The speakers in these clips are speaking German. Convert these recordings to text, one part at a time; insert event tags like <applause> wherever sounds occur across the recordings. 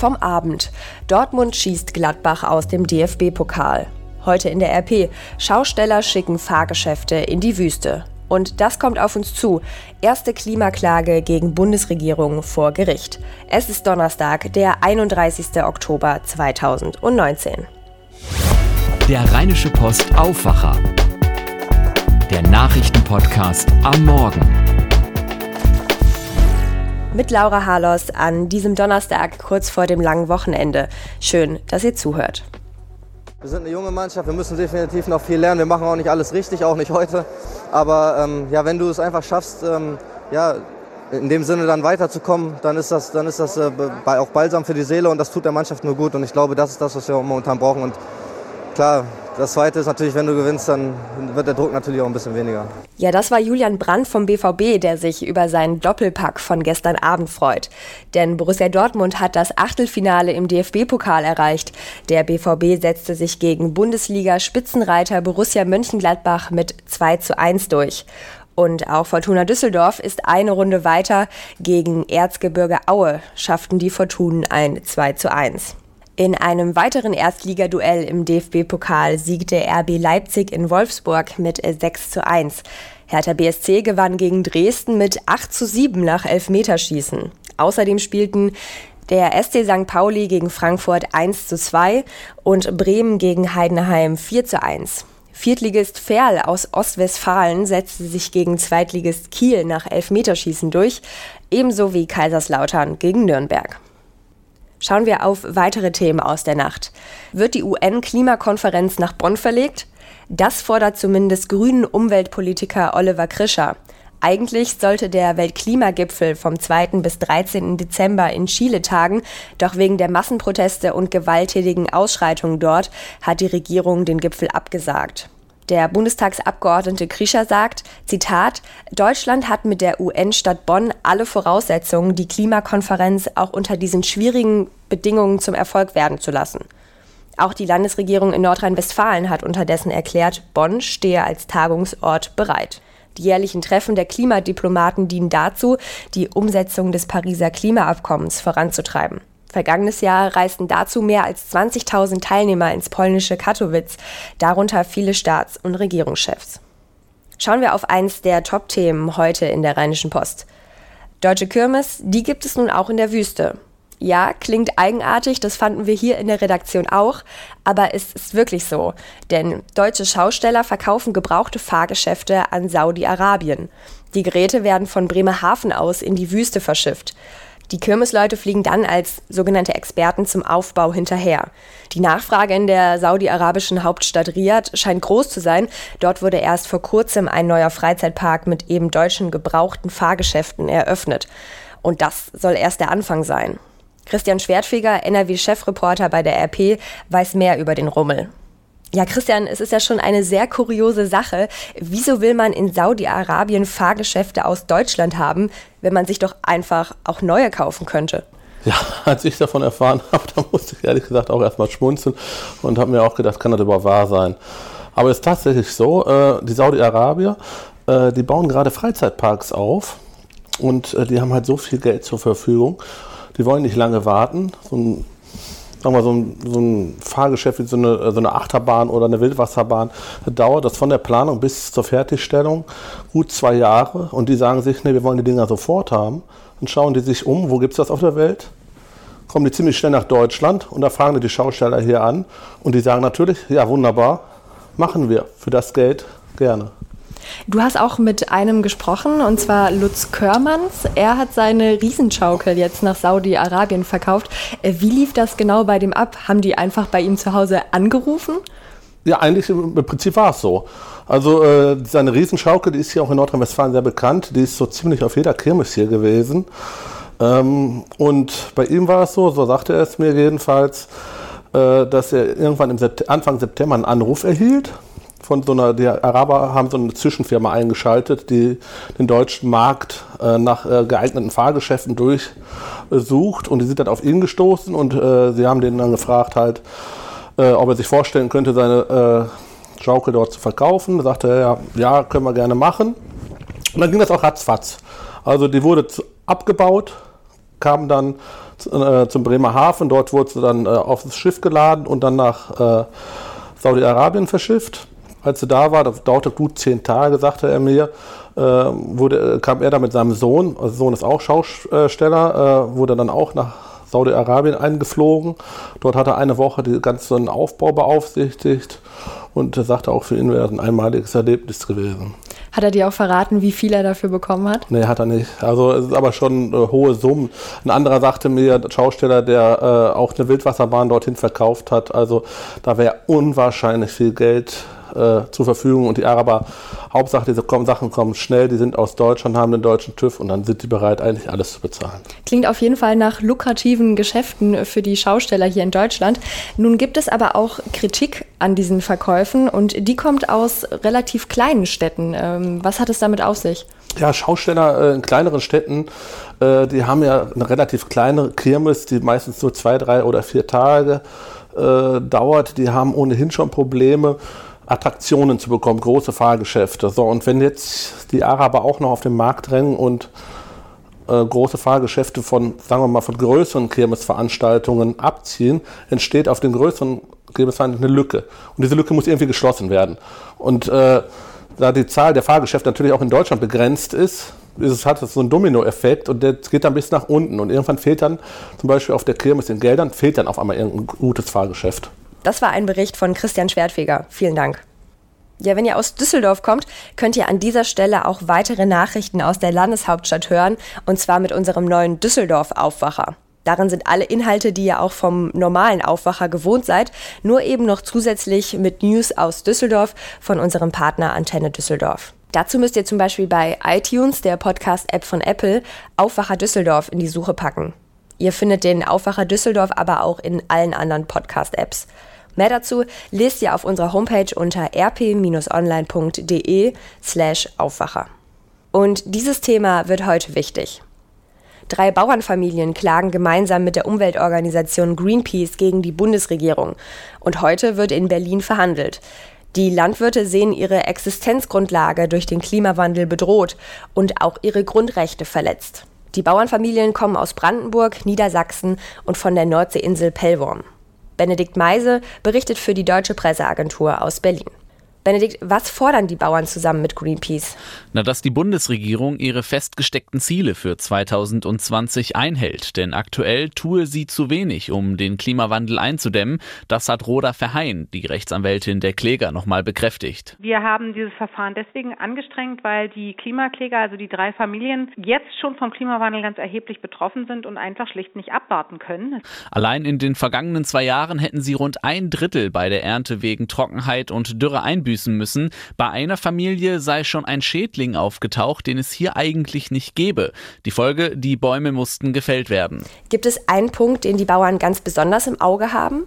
vom Abend. Dortmund schießt Gladbach aus dem DFB-Pokal. Heute in der RP. Schausteller schicken Fahrgeschäfte in die Wüste. Und das kommt auf uns zu. Erste Klimaklage gegen Bundesregierung vor Gericht. Es ist Donnerstag, der 31. Oktober 2019. Der Rheinische Post Aufwacher. Der Nachrichtenpodcast am Morgen mit Laura Harlos an diesem Donnerstag kurz vor dem langen Wochenende. Schön, dass ihr zuhört. Wir sind eine junge Mannschaft, wir müssen definitiv noch viel lernen. Wir machen auch nicht alles richtig, auch nicht heute. Aber ähm, ja, wenn du es einfach schaffst, ähm, ja, in dem Sinne dann weiterzukommen, dann ist das, dann ist das äh, auch balsam für die Seele und das tut der Mannschaft nur gut. Und ich glaube, das ist das, was wir momentan brauchen. Und klar, das Zweite ist natürlich, wenn du gewinnst, dann wird der Druck natürlich auch ein bisschen weniger. Ja, das war Julian Brandt vom BVB, der sich über seinen Doppelpack von gestern Abend freut. Denn Borussia Dortmund hat das Achtelfinale im DFB-Pokal erreicht. Der BVB setzte sich gegen Bundesliga-Spitzenreiter Borussia Mönchengladbach mit 2 zu 1 durch. Und auch Fortuna Düsseldorf ist eine Runde weiter. Gegen Erzgebirge Aue schafften die Fortunen ein 2 zu 1. In einem weiteren Erstligaduell im DFB-Pokal siegte RB Leipzig in Wolfsburg mit 6 zu 1. Hertha BSC gewann gegen Dresden mit 8 zu 7 nach Elfmeterschießen. Außerdem spielten der SC St. Pauli gegen Frankfurt 1 zu 2 und Bremen gegen Heidenheim 4 zu 1. Viertligist Ferl aus Ostwestfalen setzte sich gegen Zweitligist Kiel nach Elfmeterschießen durch, ebenso wie Kaiserslautern gegen Nürnberg. Schauen wir auf weitere Themen aus der Nacht. Wird die UN-Klimakonferenz nach Bonn verlegt? Das fordert zumindest grünen Umweltpolitiker Oliver Krischer. Eigentlich sollte der Weltklimagipfel vom 2. bis 13. Dezember in Chile tagen, doch wegen der Massenproteste und gewalttätigen Ausschreitungen dort hat die Regierung den Gipfel abgesagt. Der Bundestagsabgeordnete Krischer sagt, Zitat, Deutschland hat mit der UN-Stadt Bonn alle Voraussetzungen, die Klimakonferenz auch unter diesen schwierigen Bedingungen zum Erfolg werden zu lassen. Auch die Landesregierung in Nordrhein-Westfalen hat unterdessen erklärt, Bonn stehe als Tagungsort bereit. Die jährlichen Treffen der Klimadiplomaten dienen dazu, die Umsetzung des Pariser Klimaabkommens voranzutreiben. Vergangenes Jahr reisten dazu mehr als 20.000 Teilnehmer ins polnische Katowice, darunter viele Staats- und Regierungschefs. Schauen wir auf eins der Top-Themen heute in der Rheinischen Post. Deutsche Kirmes, die gibt es nun auch in der Wüste. Ja, klingt eigenartig, das fanden wir hier in der Redaktion auch, aber es ist wirklich so. Denn deutsche Schausteller verkaufen gebrauchte Fahrgeschäfte an Saudi-Arabien. Die Geräte werden von Bremerhaven aus in die Wüste verschifft. Die Kirmesleute fliegen dann als sogenannte Experten zum Aufbau hinterher. Die Nachfrage in der saudi-arabischen Hauptstadt Riyadh scheint groß zu sein. Dort wurde erst vor kurzem ein neuer Freizeitpark mit eben deutschen gebrauchten Fahrgeschäften eröffnet. Und das soll erst der Anfang sein. Christian Schwertfeger, NRW-Chefreporter bei der RP, weiß mehr über den Rummel. Ja, Christian, es ist ja schon eine sehr kuriose Sache. Wieso will man in Saudi-Arabien Fahrgeschäfte aus Deutschland haben, wenn man sich doch einfach auch neue kaufen könnte? Ja, <laughs> als ich davon erfahren habe, da musste ich ehrlich gesagt auch erstmal schmunzeln und habe mir auch gedacht, kann das überhaupt wahr sein? Aber es ist tatsächlich so, äh, die Saudi-Arabier, äh, die bauen gerade Freizeitparks auf und äh, die haben halt so viel Geld zur Verfügung. Die wollen nicht lange warten. So ein wir, so ein, so ein Fahrgeschäft wie so eine, so eine Achterbahn oder eine Wildwasserbahn, dauert das von der Planung bis zur Fertigstellung gut zwei Jahre. Und die sagen sich, nee, wir wollen die Dinger sofort haben. Dann schauen die sich um, wo gibt es das auf der Welt? Kommen die ziemlich schnell nach Deutschland und da fragen die die Schausteller hier an. Und die sagen natürlich, ja wunderbar, machen wir für das Geld gerne. Du hast auch mit einem gesprochen, und zwar Lutz Körmanns. Er hat seine Riesenschaukel jetzt nach Saudi-Arabien verkauft. Äh, wie lief das genau bei dem ab? Haben die einfach bei ihm zu Hause angerufen? Ja, eigentlich im Prinzip war es so. Also äh, seine Riesenschaukel, die ist hier auch in Nordrhein-Westfalen sehr bekannt. Die ist so ziemlich auf jeder Kirmes hier gewesen. Ähm, und bei ihm war es so, so sagte er es mir jedenfalls, äh, dass er irgendwann im Sept Anfang September einen Anruf erhielt von so einer, die Araber haben so eine Zwischenfirma eingeschaltet, die den deutschen Markt äh, nach äh, geeigneten Fahrgeschäften durchsucht und die sind dann auf ihn gestoßen und äh, sie haben den dann gefragt halt, äh, ob er sich vorstellen könnte, seine äh, Schaukel dort zu verkaufen. Da sagte er, ja, ja, können wir gerne machen. Und dann ging das auch ratzfatz. Also die wurde abgebaut, kamen dann äh, zum Bremerhaven. Dort wurde sie dann äh, aufs Schiff geladen und dann nach Saudi-Arabien verschifft. Als sie da war, das dauerte gut zehn Tage, sagte er mir, äh, wurde, kam er da mit seinem Sohn, also Sohn ist auch Schausteller, äh, wurde dann auch nach Saudi-Arabien eingeflogen. Dort hat er eine Woche den ganzen Aufbau beaufsichtigt und er sagte auch, für ihn wäre das ein einmaliges Erlebnis gewesen. Hat er dir auch verraten, wie viel er dafür bekommen hat? Nee, hat er nicht. Also es ist aber schon äh, hohe Summen. Ein anderer sagte mir, der Schausteller, der äh, auch eine Wildwasserbahn dorthin verkauft hat, also da wäre unwahrscheinlich viel Geld äh, zur Verfügung und die Araber, Hauptsache diese kommen, Sachen kommen schnell, die sind aus Deutschland, haben den deutschen TÜV und dann sind die bereit, eigentlich alles zu bezahlen. Klingt auf jeden Fall nach lukrativen Geschäften für die Schausteller hier in Deutschland. Nun gibt es aber auch Kritik an diesen Verkäufen und die kommt aus relativ kleinen Städten. Ähm, was hat es damit auf sich? Ja, Schausteller äh, in kleineren Städten, äh, die haben ja eine relativ kleine Kirmes, die meistens nur zwei, drei oder vier Tage äh, dauert. Die haben ohnehin schon Probleme Attraktionen zu bekommen, große Fahrgeschäfte. So, und wenn jetzt die Araber auch noch auf den Markt drängen und äh, große Fahrgeschäfte von, sagen wir mal, von größeren Kirmesveranstaltungen abziehen, entsteht auf den größeren Kirmesveranstaltungen eine Lücke. Und diese Lücke muss irgendwie geschlossen werden. Und äh, da die Zahl der Fahrgeschäfte natürlich auch in Deutschland begrenzt ist, es, hat es so einen Dominoeffekt und der geht dann bis nach unten. Und irgendwann fehlt dann zum Beispiel auf der Kirmes in Geldern, fehlt dann auf einmal irgendein gutes Fahrgeschäft. Das war ein Bericht von Christian Schwertfeger. Vielen Dank. Ja, wenn ihr aus Düsseldorf kommt, könnt ihr an dieser Stelle auch weitere Nachrichten aus der Landeshauptstadt hören, und zwar mit unserem neuen Düsseldorf-Aufwacher. Darin sind alle Inhalte, die ihr auch vom normalen Aufwacher gewohnt seid, nur eben noch zusätzlich mit News aus Düsseldorf von unserem Partner Antenne Düsseldorf. Dazu müsst ihr zum Beispiel bei iTunes, der Podcast-App von Apple, Aufwacher Düsseldorf in die Suche packen. Ihr findet den Aufwacher Düsseldorf aber auch in allen anderen Podcast-Apps. Mehr dazu lest ihr auf unserer Homepage unter rp-online.de slash Aufwacher. Und dieses Thema wird heute wichtig. Drei Bauernfamilien klagen gemeinsam mit der Umweltorganisation Greenpeace gegen die Bundesregierung. Und heute wird in Berlin verhandelt. Die Landwirte sehen ihre Existenzgrundlage durch den Klimawandel bedroht und auch ihre Grundrechte verletzt. Die Bauernfamilien kommen aus Brandenburg, Niedersachsen und von der Nordseeinsel Pellworm. Benedikt Meise berichtet für die Deutsche Presseagentur aus Berlin. Benedikt, was fordern die Bauern zusammen mit Greenpeace? Na, dass die Bundesregierung ihre festgesteckten Ziele für 2020 einhält. Denn aktuell tue sie zu wenig, um den Klimawandel einzudämmen. Das hat Roda Verheyen, die Rechtsanwältin der Kläger, nochmal bekräftigt. Wir haben dieses Verfahren deswegen angestrengt, weil die Klimakläger, also die drei Familien, jetzt schon vom Klimawandel ganz erheblich betroffen sind und einfach schlicht nicht abwarten können. Allein in den vergangenen zwei Jahren hätten sie rund ein Drittel bei der Ernte wegen Trockenheit und Dürre einbüßen einbüßen müssen. Bei einer Familie sei schon ein Schädling aufgetaucht, den es hier eigentlich nicht gäbe. Die Folge, die Bäume mussten gefällt werden. Gibt es einen Punkt, den die Bauern ganz besonders im Auge haben?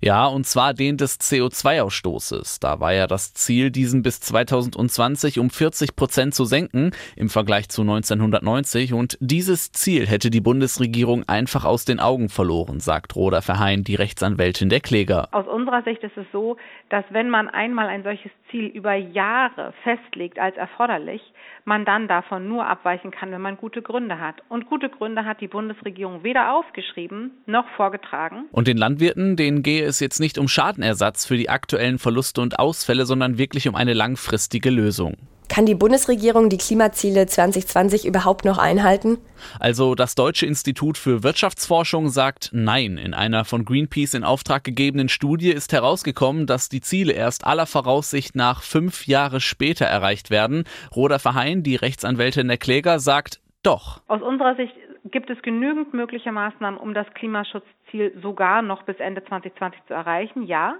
Ja, und zwar den des CO2-Ausstoßes. Da war ja das Ziel, diesen bis 2020 um 40 Prozent zu senken im Vergleich zu 1990. Und dieses Ziel hätte die Bundesregierung einfach aus den Augen verloren, sagt Roda Verheyen, die Rechtsanwältin der Kläger. Aus unserer Sicht ist es so, dass wenn man einmal ein solches Ziel über Jahre festlegt als erforderlich, man dann davon nur abweichen kann, wenn man gute Gründe hat. Und gute Gründe hat die Bundesregierung weder aufgeschrieben noch vorgetragen. Und den Landwirten, gehe es jetzt nicht um Schadenersatz für die aktuellen Verluste und Ausfälle, sondern wirklich um eine langfristige Lösung. Kann die Bundesregierung die Klimaziele 2020 überhaupt noch einhalten? Also das Deutsche Institut für Wirtschaftsforschung sagt Nein. In einer von Greenpeace in Auftrag gegebenen Studie ist herausgekommen, dass die Ziele erst aller Voraussicht nach fünf Jahre später erreicht werden. Roda Verheyen, die Rechtsanwältin der Kläger, sagt doch. Aus unserer Sicht gibt es genügend mögliche Maßnahmen, um das Klimaschutzziel sogar noch bis Ende 2020 zu erreichen, ja.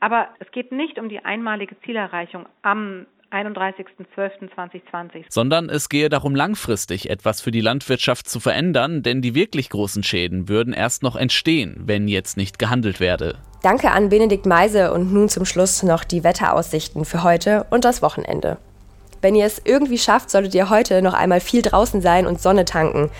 Aber es geht nicht um die einmalige Zielerreichung am 31.12.2020. Sondern es gehe darum, langfristig etwas für die Landwirtschaft zu verändern, denn die wirklich großen Schäden würden erst noch entstehen, wenn jetzt nicht gehandelt werde. Danke an Benedikt Meise und nun zum Schluss noch die Wetteraussichten für heute und das Wochenende. Wenn ihr es irgendwie schafft, solltet ihr heute noch einmal viel draußen sein und Sonne tanken.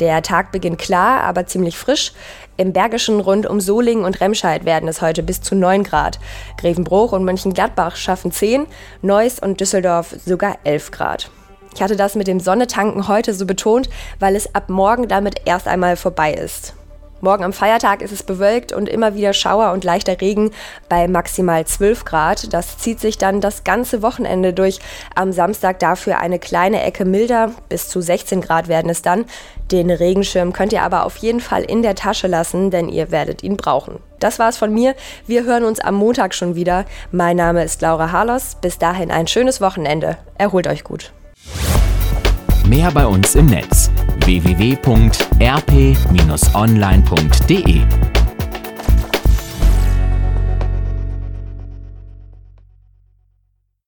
Der Tag beginnt klar, aber ziemlich frisch. Im Bergischen rund um Solingen und Remscheid werden es heute bis zu 9 Grad. Grevenbruch und Mönchengladbach schaffen 10, Neuss und Düsseldorf sogar 11 Grad. Ich hatte das mit dem Sonnetanken heute so betont, weil es ab morgen damit erst einmal vorbei ist. Morgen am Feiertag ist es bewölkt und immer wieder Schauer und leichter Regen bei maximal 12 Grad. Das zieht sich dann das ganze Wochenende durch. Am Samstag dafür eine kleine Ecke milder, bis zu 16 Grad werden es dann. Den Regenschirm könnt ihr aber auf jeden Fall in der Tasche lassen, denn ihr werdet ihn brauchen. Das war's von mir. Wir hören uns am Montag schon wieder. Mein Name ist Laura Harlos. Bis dahin ein schönes Wochenende. Erholt euch gut. Mehr bei uns im Netz www.rp-online.de